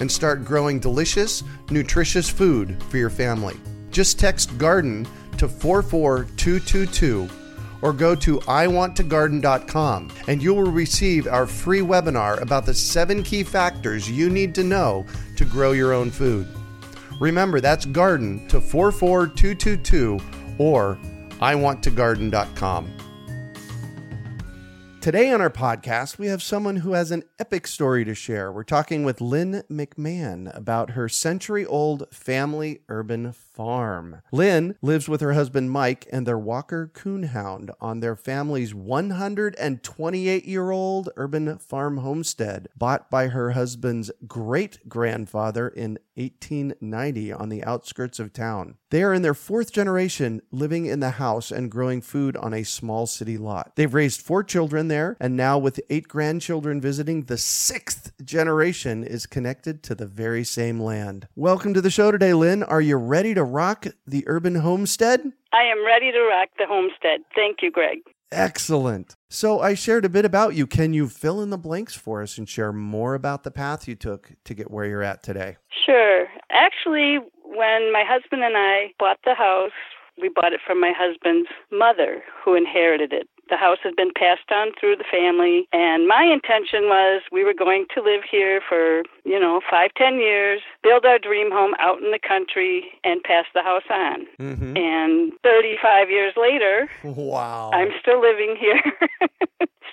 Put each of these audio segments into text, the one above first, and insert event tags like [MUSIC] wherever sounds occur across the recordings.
and start growing delicious, nutritious food for your family. Just text garden to 44222 or go to iwanttogarden.com and you will receive our free webinar about the seven key factors you need to know to grow your own food. Remember, that's garden to 44222 or iwanttogarden.com. Today on our podcast, we have someone who has an epic story to share. We're talking with Lynn McMahon about her century old family urban farm. Lynn lives with her husband Mike and their Walker Coonhound on their family's 128 year old urban farm homestead, bought by her husband's great grandfather in 1890 on the outskirts of town. They are in their fourth generation living in the house and growing food on a small city lot. They've raised four children there, and now with eight grandchildren visiting, the sixth generation is connected to the very same land. Welcome to the show today, Lynn. Are you ready to rock the urban homestead? I am ready to rock the homestead. Thank you, Greg. Excellent. So I shared a bit about you. Can you fill in the blanks for us and share more about the path you took to get where you're at today? Sure. Actually, when my husband and I bought the house, we bought it from my husband's mother, who inherited it. The house has been passed on through the family, and my intention was we were going to live here for, you know, five, ten years, build our dream home out in the country, and pass the house on. Mm-hmm. And 35 years later, wow, I'm still living here. [LAUGHS]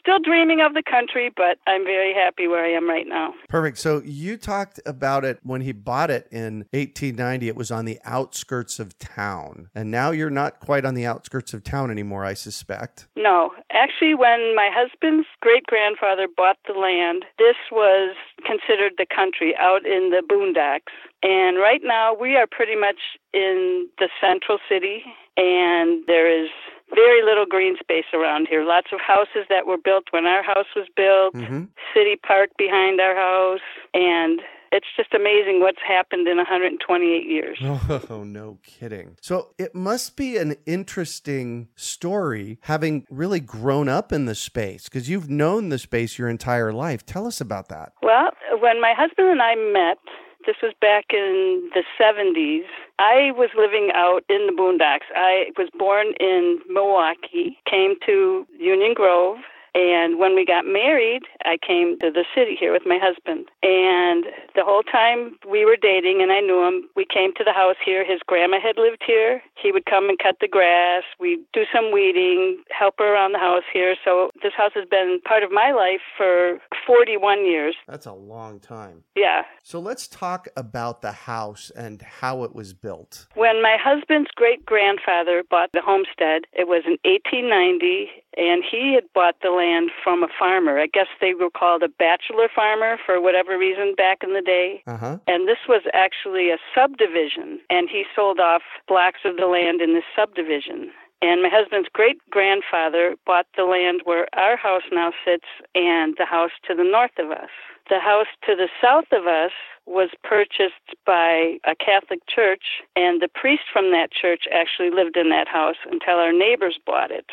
still dreaming of the country, but I'm very happy where I am right now. Perfect. So you talked about it when he bought it in 1890. It was on the outskirts of town. And now you're not quite on the outskirts of town anymore, I suspect. No. Actually, when my husband's great grandfather bought the land, this was considered the country out in the boondocks. And right now, we are pretty much in the central city, and there is very little green space around here. Lots of houses that were built when our house was built, mm-hmm. city park behind our house, and it's just amazing what's happened in 128 years. [LAUGHS] Oh, no kidding. So it must be an interesting story having really grown up in the space because you've known the space your entire life. Tell us about that. Well, when my husband and I met, this was back in the 70s. I was living out in the boondocks. I was born in Milwaukee, came to Union Grove, And when we got married, I came to the city here with my husband. And the whole time we were dating and I knew him, we came to the house here. His grandma had lived here. He would come and cut the grass. We'd do some weeding, help her around the house here. So this house has been part of my life for 41 years. That's a long time. Yeah. So let's talk about the house and how it was built. When my husband's great grandfather bought the homestead, it was in 1890, and he had bought the land from a farmer. I guess they were called a bachelor farmer for whatever reason back in the day. Uh-huh. And this was actually a subdivision, and he sold off blocks of the land in this subdivision. And my husband's great grandfather bought the land where our house now sits and the house to the north of us. The house to the south of us was purchased by a Catholic church, and the priest from that church actually lived in that house until our neighbors bought it.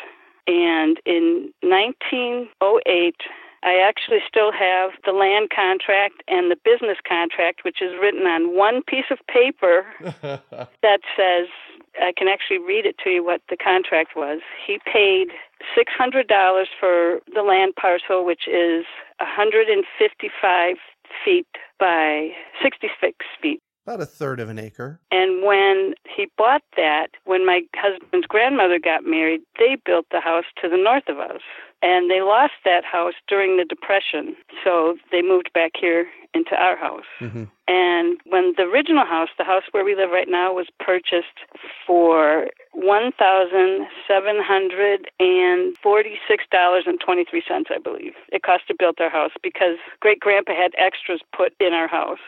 And in 1908, I actually still have the land contract and the business contract, which is written on one piece of paper [LAUGHS] that says, I can actually read it to you what the contract was. He paid $600 for the land parcel, which is 155 feet by 66 feet. About a third of an acre. And when he bought that, when my husband's grandmother got married, they built the house to the north of us. And they lost that house during the Depression. So they moved back here into our house. Mm-hmm. And when the original house, the house where we live right now, was purchased for one thousand seven hundred and forty-six dollars and twenty-three cents, I believe. It cost to build our house because great grandpa had extras put in our house.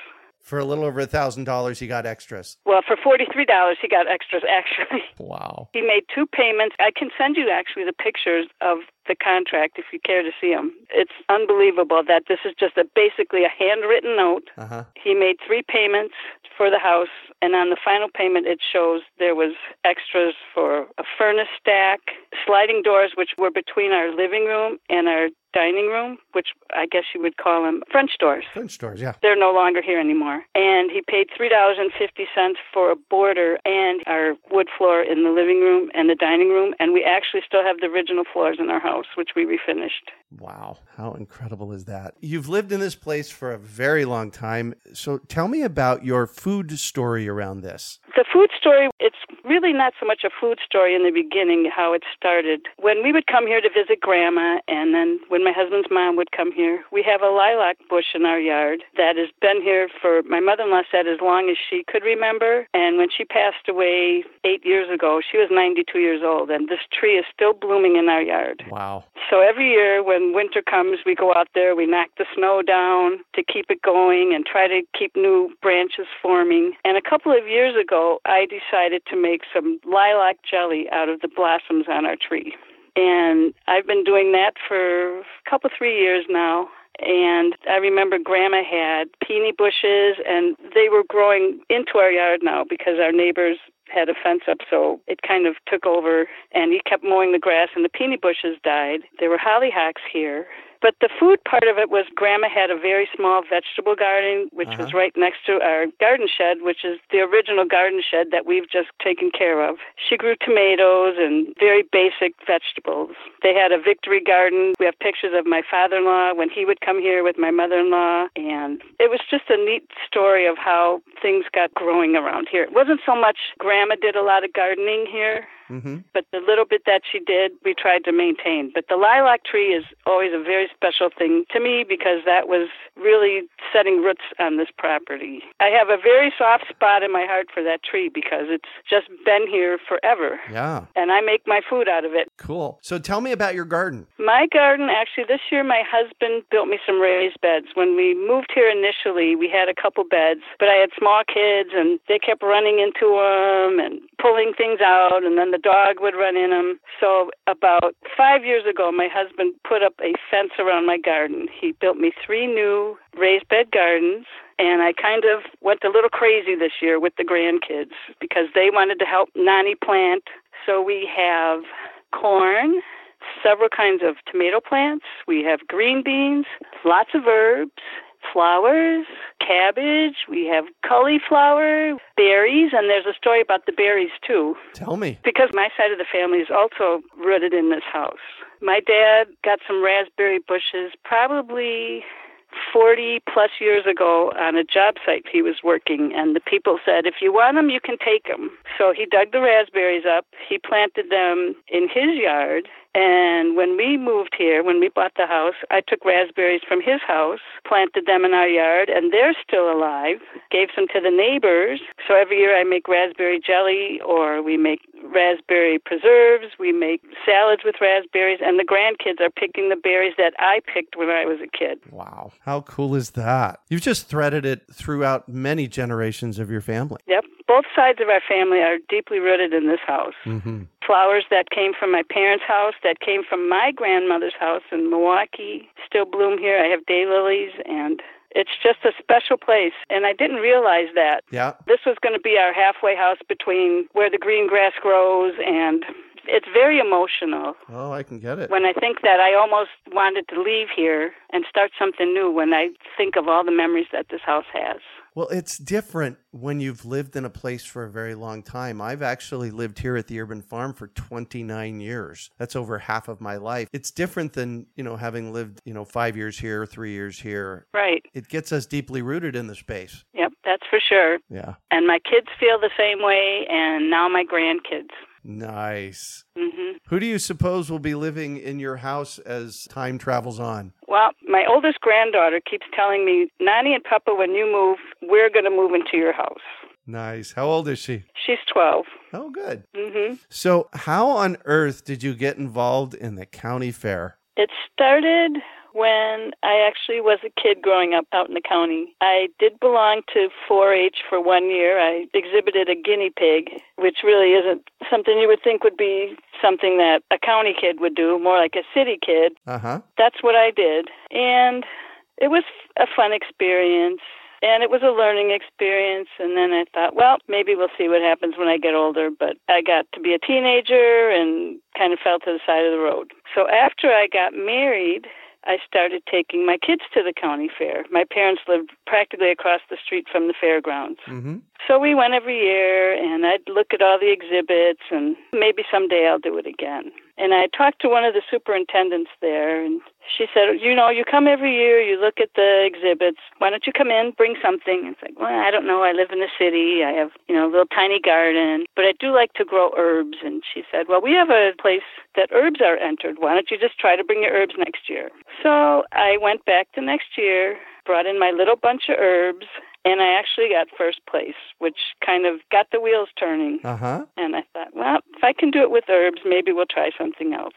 For a little over a thousand dollars, he got extras. Well, for forty-three dollars, he got extras. Actually, [LAUGHS] Wow. he made two payments. I can send you actually the pictures of the contract if you care to see them. It's unbelievable that this is just a basically a handwritten note. Uh huh. He made three payments for the house, and on the final payment, it shows there was extras for a furnace stack, sliding doors, which were between our living room and our dining room, which I guess you would call them French doors. French doors, yeah. They're no longer here anymore. And he paid three dollars and fifty cents for a border and our wood floor in the living room and the dining room. And we actually still have the original floors in our house, which we refinished. Wow. How incredible is that? You've lived in this place for a very long time. So tell me about your food story around this. The food story, it's really not so much a food story in the beginning, how it started. When we would come here to visit Grandma, and then when my husband's mom would come here, we have a lilac bush in our yard that has been here for, my mother in law said, as long as she could remember. And when she passed away eight years ago, she was 92 years old, and this tree is still blooming in our yard. Wow. So every year when winter comes, we go out there, we knock the snow down to keep it going and try to keep new branches forming. And a couple of years ago, I decided to make some lilac jelly out of the blossoms on our tree. And I've been doing that for a couple, three years now. And I remember Grandma had peony bushes, and they were growing into our yard now because our neighbors had a fence up, so it kind of took over. And he kept mowing the grass, and the peony bushes died. There were hollyhocks here. But the food part of it was Grandma had a very small vegetable garden, which was Uh-huh. right next to our garden shed, which is the original garden shed that we've just taken care of. She grew tomatoes and very basic vegetables. They had a victory garden. We have pictures of my father in law when he would come here with my mother in law. And it was just a neat story of how things got growing around here. It wasn't so much Grandma did a lot of gardening here. Mm-hmm. But the little bit that she did, we tried to maintain. But the lilac tree is always a very special thing to me because that was really setting roots on this property. I have a very soft spot in my heart for that tree because it's just been here forever. Yeah. And I make my food out of it. Cool. So tell me about your garden. My garden, actually, this year my husband built me some raised beds. When we moved here initially, we had a couple beds, but I had small kids and they kept running into them and pulling things out, and then the dog would run in them. So, about five years ago, my husband put up a fence around my garden. He built me three new raised bed gardens. And I kind of went a little crazy this year with the grandkids because they wanted to help Nani plant. So we have corn, several kinds of tomato plants. We have green beans, lots of herbs, flowers, cabbage, we have cauliflower, berries, and there's a story about the berries too. Tell me. Because my side of the family is also rooted in this house. My dad got some raspberry bushes probably 40 plus years ago on a job site he was working, and the people said, if you want them, you can take them. So he dug the raspberries up, he planted them in his yard, and when we moved here, when we bought the house, I took raspberries from his house, planted them in our yard, and they're still alive. Gave some to the neighbors. So every year I make raspberry jelly or we make raspberry preserves, we make salads with raspberries, and the grandkids are picking the berries that I picked when I was a kid. Wow. How cool is that? You've just threaded it throughout many generations of your family. Yep. Both sides of our family are deeply rooted in this house. Mm-hmm. Flowers that came from my parents' house, that came from my grandmother's house in Milwaukee, still bloom here. I have daylilies and it's just a special place, and I didn't realize that. Yeah. This was going to be our halfway house between where the green grass grows and it's very emotional. Oh, I can get it. When I think that I almost wanted to leave here and start something new when I think of all the memories that this house has. Well, it's different when you've lived in a place for a very long time. I've actually lived here at the urban farm for 29 years. That's over half of my life. It's different than, you know, having lived, you know, 5 years here, 3 years here. Right. It gets us deeply rooted in the space. Yep, that's for sure. Yeah. And my kids feel the same way and now my grandkids. Nice. Mm-hmm. Who do you suppose will be living in your house as time travels on? Well, my oldest granddaughter keeps telling me, Nani and Papa, when you move, we're going to move into your house. Nice. How old is she? She's 12. Oh, good. hmm So, how on earth did you get involved in the county fair? It started when I actually was a kid growing up out in the county. I did belong to 4 H for one year. I exhibited a guinea pig, which really isn't something you would think would be something that a county kid would do, more like a city kid. Uh huh. That's what I did. And it was a fun experience. And it was a learning experience. And then I thought, well, maybe we'll see what happens when I get older. But I got to be a teenager and kind of fell to the side of the road. So after I got married, I started taking my kids to the county fair. My parents lived practically across the street from the fairgrounds. Mm-hmm. So we went every year, and I'd look at all the exhibits, and maybe someday I'll do it again. And I talked to one of the superintendents there, and she said, You know, you come every year, you look at the exhibits. Why don't you come in, bring something? It's like, Well, I don't know. I live in the city. I have, you know, a little tiny garden, but I do like to grow herbs. And she said, Well, we have a place that herbs are entered. Why don't you just try to bring your herbs next year? So I went back the next year, brought in my little bunch of herbs, and I actually got first place, which kind of got the wheels turning. Uh huh. And I thought, well, if I can do it with herbs, maybe we'll try something else.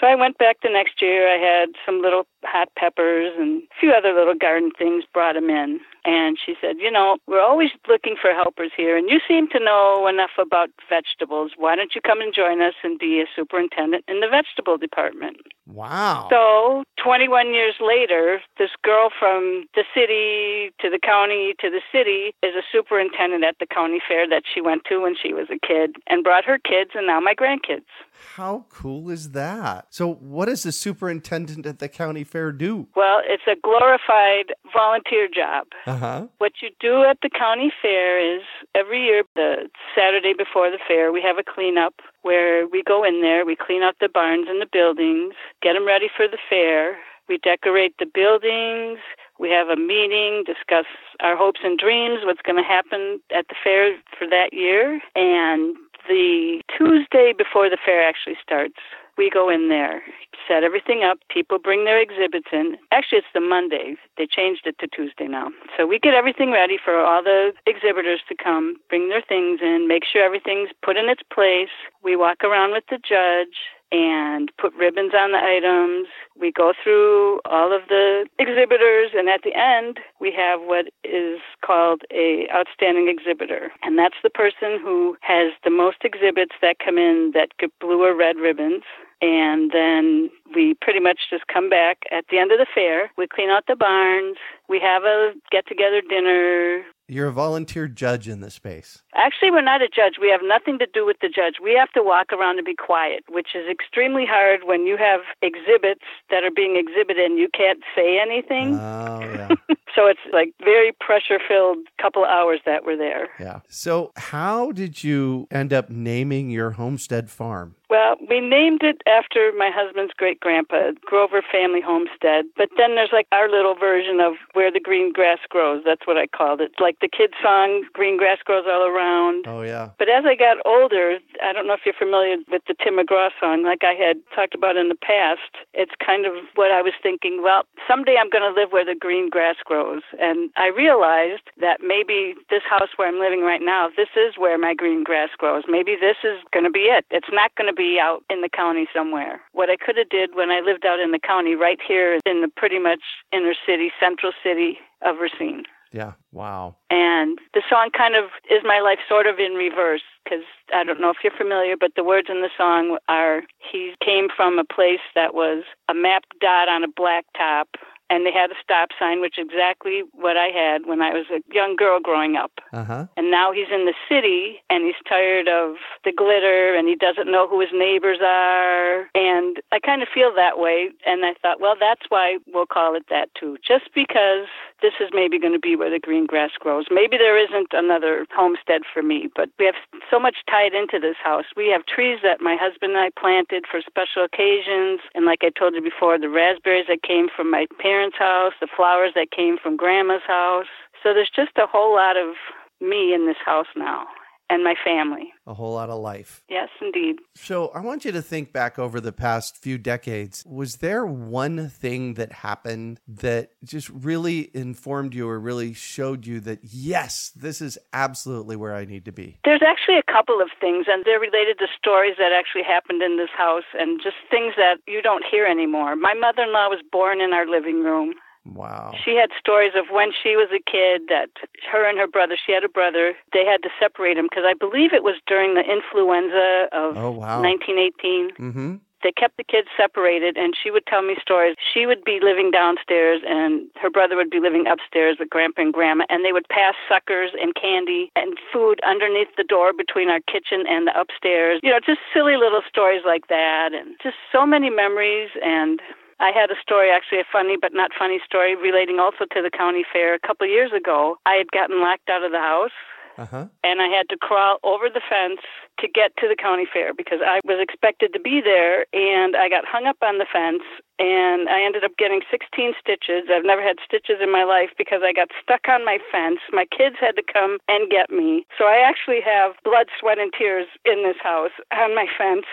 So I went back the next year. I had some little hot peppers and a few other little garden things, brought them in. And she said, You know, we're always looking for helpers here, and you seem to know enough about vegetables. Why don't you come and join us and be a superintendent in the vegetable department? Wow. So, 21 years later, this girl from the city to the county to the city is a superintendent at the county fair that she went to when she was a kid and brought her kids and now my grandkids. How cool is that? So, what does the superintendent at the county fair do? Well, it's a glorified volunteer job. [LAUGHS] Uh huh. What you do at the county fair is every year, the Saturday before the fair, we have a cleanup where we go in there, we clean out the barns and the buildings, get them ready for the fair. We decorate the buildings. We have a meeting, discuss our hopes and dreams, what's going to happen at the fair for that year. And the Tuesday before the fair actually starts, we go in there, set everything up. People bring their exhibits in. Actually, it's the Monday. They changed it to Tuesday now. So we get everything ready for all the exhibitors to come, bring their things in, make sure everything's put in its place. We walk around with the judge and put ribbons on the items. We go through all of the exhibitors and at the end we have what is called a outstanding exhibitor. And that's the person who has the most exhibits that come in that get blue or red ribbons. And then we pretty much just come back at the end of the fair. We clean out the barns. We have a get together dinner. You're a volunteer judge in this space. Actually, we're not a judge. We have nothing to do with the judge. We have to walk around and be quiet, which is extremely hard when you have exhibits that are being exhibited and you can't say anything. Oh, yeah. [LAUGHS] so it's like very pressure filled couple of hours that we're there. Yeah. So, how did you end up naming your homestead farm? Well, we named it after my husband's great grandpa, Grover Family Homestead. But then there's like our little version of where the green grass grows. That's what I called it. Like the kid song, Green Grass Grows All Around. Oh, yeah. But as I got older, I don't know if you're familiar with the Tim McGraw song, like I had talked about in the past. It's kind of what I was thinking, well, someday I'm going to live where the green grass grows. And I realized that maybe this house where I'm living right now, this is where my green grass grows. Maybe this is going to be it. It's not going to be out in the county somewhere. What I could have did when I lived out in the county, right here in the pretty much inner city, central city of Racine. Yeah. Wow. And the song kind of is my life sort of in reverse because I don't know if you're familiar, but the words in the song are he came from a place that was a map dot on a black top and they had a stop sign, which is exactly what I had when I was a young girl growing up. Uh-huh. And now he's in the city and he's tired of the glitter and he doesn't know who his neighbors are. And I kind of feel that way. And I thought, well, that's why we'll call it that too. Just because this is maybe going to be where the green grass grows. Maybe there isn't another homestead for me, but we have so much tied into this house. We have trees that my husband and I planted for special occasions. And like I told you before, the raspberries that came from my parents parents' house, the flowers that came from grandma's house. So there's just a whole lot of me in this house now and my family. A whole lot of life. Yes, indeed. So I want you to think back over the past few decades. Was there one thing that happened that just really informed you or really showed you that, yes, this is absolutely where I need to be? There's actually a couple of things, and they're related to stories that actually happened in this house and just things that you don't hear anymore. My mother in law was born in our living room. Wow. She had stories of when she was a kid that her and her brother, she had a brother, they had to separate him because I believe it was during the influenza of oh, wow. 1918. Mm-hmm. They kept the kids separated, and she would tell me stories. She would be living downstairs, and her brother would be living upstairs with grandpa and grandma, and they would pass suckers and candy and food underneath the door between our kitchen and the upstairs. You know, just silly little stories like that, and just so many memories and I had a story, actually a funny but not funny story, relating also to the county fair. A couple of years ago, I had gotten locked out of the house. Uh-huh. And I had to crawl over the fence to get to the county fair because I was expected to be there and I got hung up on the fence and I ended up getting 16 stitches. I've never had stitches in my life because I got stuck on my fence. My kids had to come and get me. So I actually have blood, sweat, and tears in this house on my fence.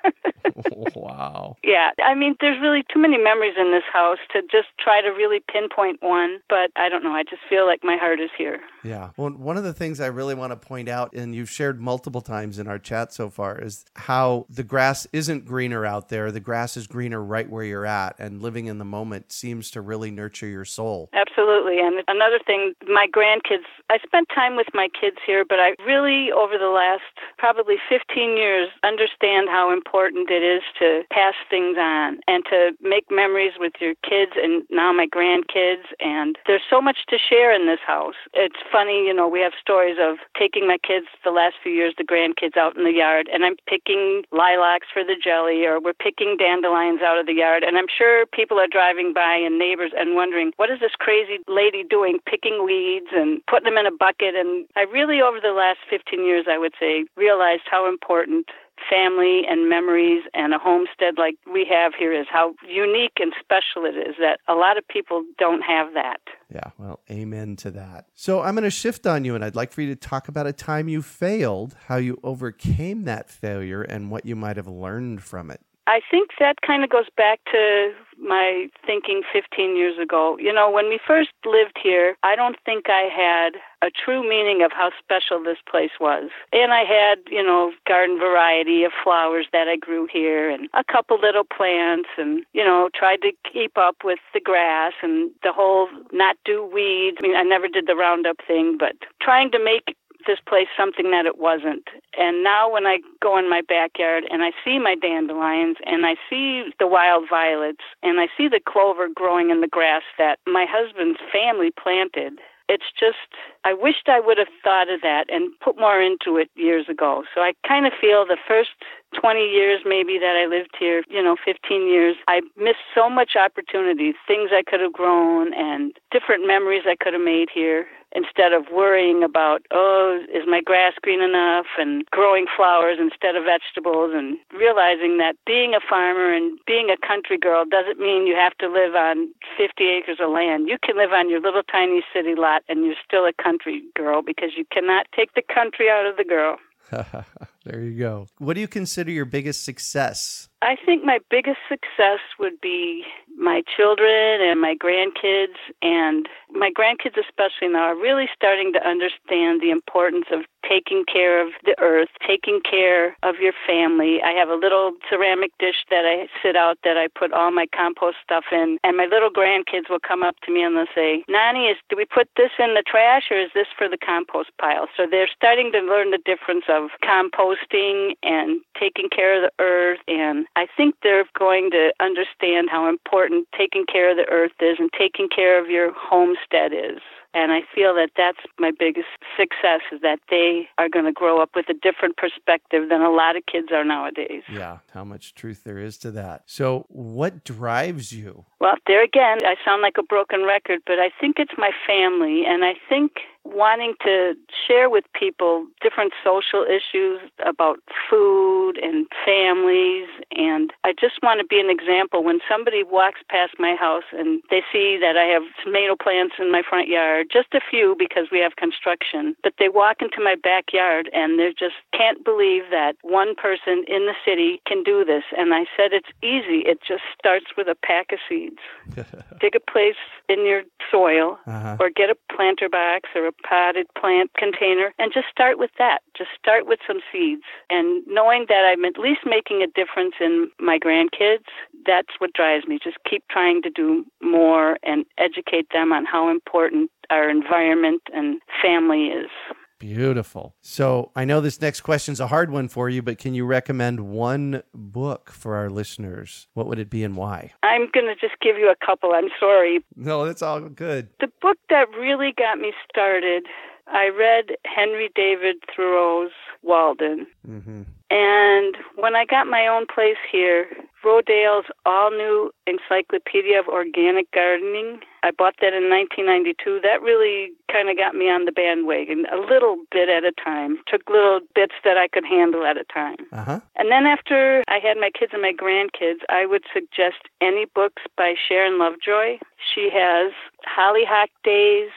[LAUGHS] wow. Yeah, I mean, there's really too many memories in this house to just try to really pinpoint one, but I don't know. I just feel like my heart is here. Yeah. Well, one of the things I really want to point out, and you've shared multiple times in our chat so far, is how the grass isn't greener out there. The grass is greener right where you're at, and living in the moment seems to really nurture your soul. Absolutely. And another thing, my grandkids, I spent time with my kids here, but I really, over the last probably 15 years, understand how important it is to pass things on and to make memories with your kids and now my grandkids. And there's so much to share in this house. It's funny, you know, we have stories of taking my kids the last few years, the grandkids out in the yard, and I'm picking lilacs for the jelly or we're picking dandelions out of the yard. And I'm sure people are driving by and neighbors and wondering, what is this crazy lady doing picking weeds and putting them in a bucket? And I really, over the last 15 years, I would say, realized how important family and memories and a homestead like we have here is how unique and special it is that a lot of people don't have that. Yeah, well, amen to that. So I'm going to shift on you, and I'd like for you to talk about a time you failed, how you overcame that failure, and what you might have learned from it. I think that kind of goes back to my thinking 15 years ago. You know, when we first lived here, I don't think I had a true meaning of how special this place was. And I had, you know, garden variety of flowers that I grew here and a couple little plants and, you know, tried to keep up with the grass and the whole not do weeds. I mean, I never did the roundup thing, but trying to make this place something that it wasn't. And now when I go in my backyard and I see my dandelions and I see the wild violets and I see the clover growing in the grass that my husband's family planted, it's just, I wished I would have thought of that and put more into it years ago. So I kind of feel the first 20 years maybe that I lived here, you know, 15 years, I missed so much opportunity, things I could have grown and different memories I could have made here instead of worrying about, oh, is my grass green enough and growing flowers instead of vegetables and realizing that being a farmer and being a country girl doesn't mean you have to live on 50 acres of land. You can live on your little tiny city lot and you're still a country girl because you cannot take the country out of the girl. [LAUGHS] there you go. What do you consider your biggest success? I think my biggest success would be my children and my grandkids, and my grandkids especially now are really starting to understand the importance of taking care of the earth, taking care of your family. I have a little ceramic dish that I sit out that I put all my compost stuff in, and my little grandkids will come up to me and they'll say, Nani, is do we put this in the trash or is this for the compost pile? So they're starting to learn the difference of composting and taking care of the earth, and I think they're going to understand how important taking care of the earth is and taking care of your homestead is. And I feel that that's my biggest success is that they are going to grow up with a different perspective than a lot of kids are nowadays. Yeah, how much truth there is to that. So, what drives you? Well, there again, I sound like a broken record, but I think it's my family. And I think wanting to share with people different social issues about food and families. And I just want to be an example. When somebody walks past my house and they see that I have tomato plants in my front yard, just a few because we have construction, but they walk into my backyard and they just can't believe that one person in the city can do this. And I said, it's easy. It just starts with a pack of seeds. [LAUGHS] Dig a place in your soil uh-huh. or get a planter box or a potted plant container and just start with that. Just start with some seeds. And knowing that I'm at least making a difference in my grandkids, that's what drives me. Just keep trying to do more and educate them on how important our environment and family is. Beautiful. So I know this next question is a hard one for you, but can you recommend one book for our listeners? What would it be and why? I'm going to just give you a couple. I'm sorry. No, that's all good. The book that really got me started, I read Henry David Thoreau's Walden. Mm-hmm. And when I got my own place here, Rodale's all new Encyclopedia of Organic Gardening, I bought that in 1992. That really kind of got me on the bandwagon a little bit at a time. Took little bits that I could handle at a time. Uh-huh. And then after I had my kids and my grandkids, I would suggest any books by Sharon Lovejoy. She has Hollyhock Days,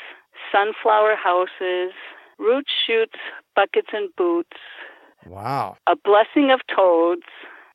Sunflower Houses, Roots, Shoots, Buckets and Boots, Wow. A Blessing of Toads,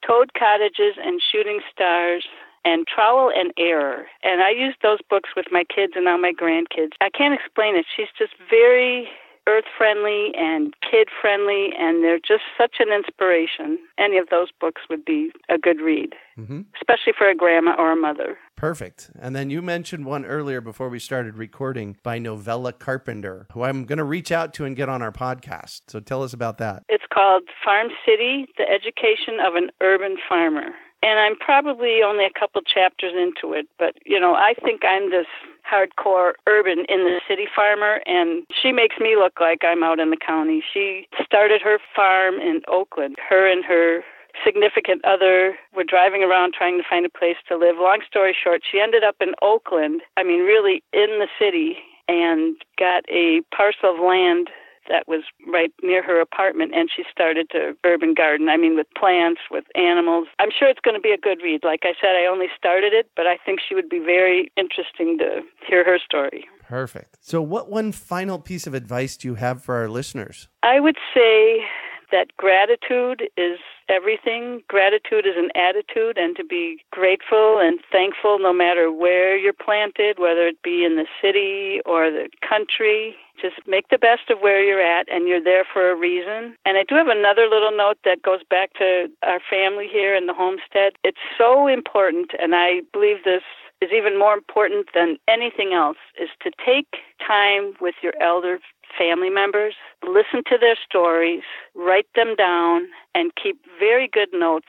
Toad Cottages and Shooting Stars, and Trowel and Error. And I use those books with my kids and now my grandkids. I can't explain it. She's just very earth friendly and kid friendly, and they're just such an inspiration. Any of those books would be a good read, mm-hmm. especially for a grandma or a mother. Perfect. And then you mentioned one earlier before we started recording by Novella Carpenter, who I'm going to reach out to and get on our podcast. So tell us about that. It's called Farm City The Education of an Urban Farmer and I'm probably only a couple chapters into it, but you know, I think I'm this hardcore urban in the city farmer and she makes me look like I'm out in the county. She started her farm in Oakland. Her and her significant other were driving around trying to find a place to live. Long story short, she ended up in Oakland, I mean really in the city and got a parcel of land that was right near her apartment, and she started to urban garden. I mean, with plants, with animals. I'm sure it's going to be a good read. Like I said, I only started it, but I think she would be very interesting to hear her story. Perfect. So, what one final piece of advice do you have for our listeners? I would say that gratitude is everything. Gratitude is an attitude, and to be grateful and thankful no matter where you're planted, whether it be in the city or the country. Just make the best of where you're at, and you're there for a reason. And I do have another little note that goes back to our family here in the homestead. It's so important, and I believe this is even more important than anything else, is to take time with your elder family members, listen to their stories, write them down, and keep very good notes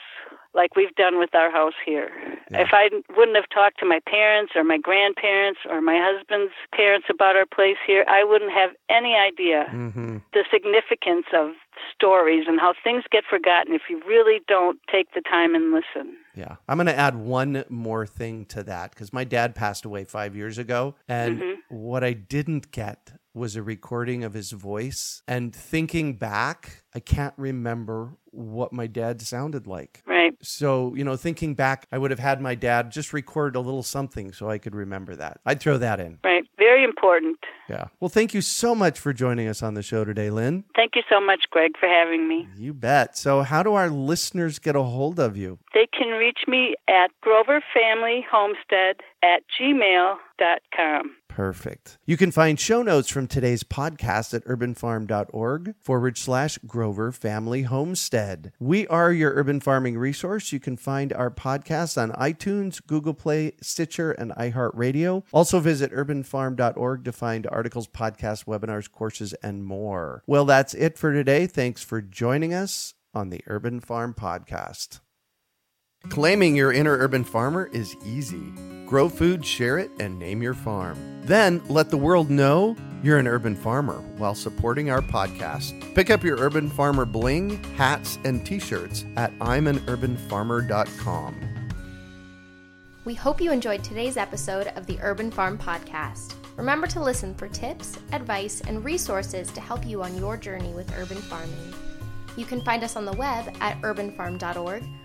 like we've done with our house here. Yeah. If I wouldn't have talked to my parents or my grandparents or my husband's parents about our place here, I wouldn't have any idea mm-hmm. the significance of stories and how things get forgotten if you really don't take the time and listen. Yeah. I'm going to add one more thing to that because my dad passed away five years ago. And mm-hmm. what I didn't get was a recording of his voice. And thinking back, I can't remember what my dad sounded like. So, you know, thinking back, I would have had my dad just record a little something so I could remember that. I'd throw that in. Right. Very important. Yeah. Well, thank you so much for joining us on the show today, Lynn. Thank you so much, Greg, for having me. You bet. So, how do our listeners get a hold of you? They can reach me at Grover Family Homestead at gmail.com. Perfect. You can find show notes from today's podcast at urbanfarm.org forward slash Grover Family Homestead. We are your urban farming resource. You can find our podcast on iTunes, Google Play, Stitcher, and iHeartRadio. Also visit urbanfarm.org to find articles, podcasts, webinars, courses, and more. Well, that's it for today. Thanks for joining us on the Urban Farm Podcast. Claiming your inner urban farmer is easy. Grow food, share it, and name your farm. Then let the world know you're an urban farmer while supporting our podcast. Pick up your Urban Farmer bling, hats, and t shirts at I'mAnUrbanFarmer.com. We hope you enjoyed today's episode of the Urban Farm Podcast. Remember to listen for tips, advice, and resources to help you on your journey with urban farming. You can find us on the web at urbanfarm.org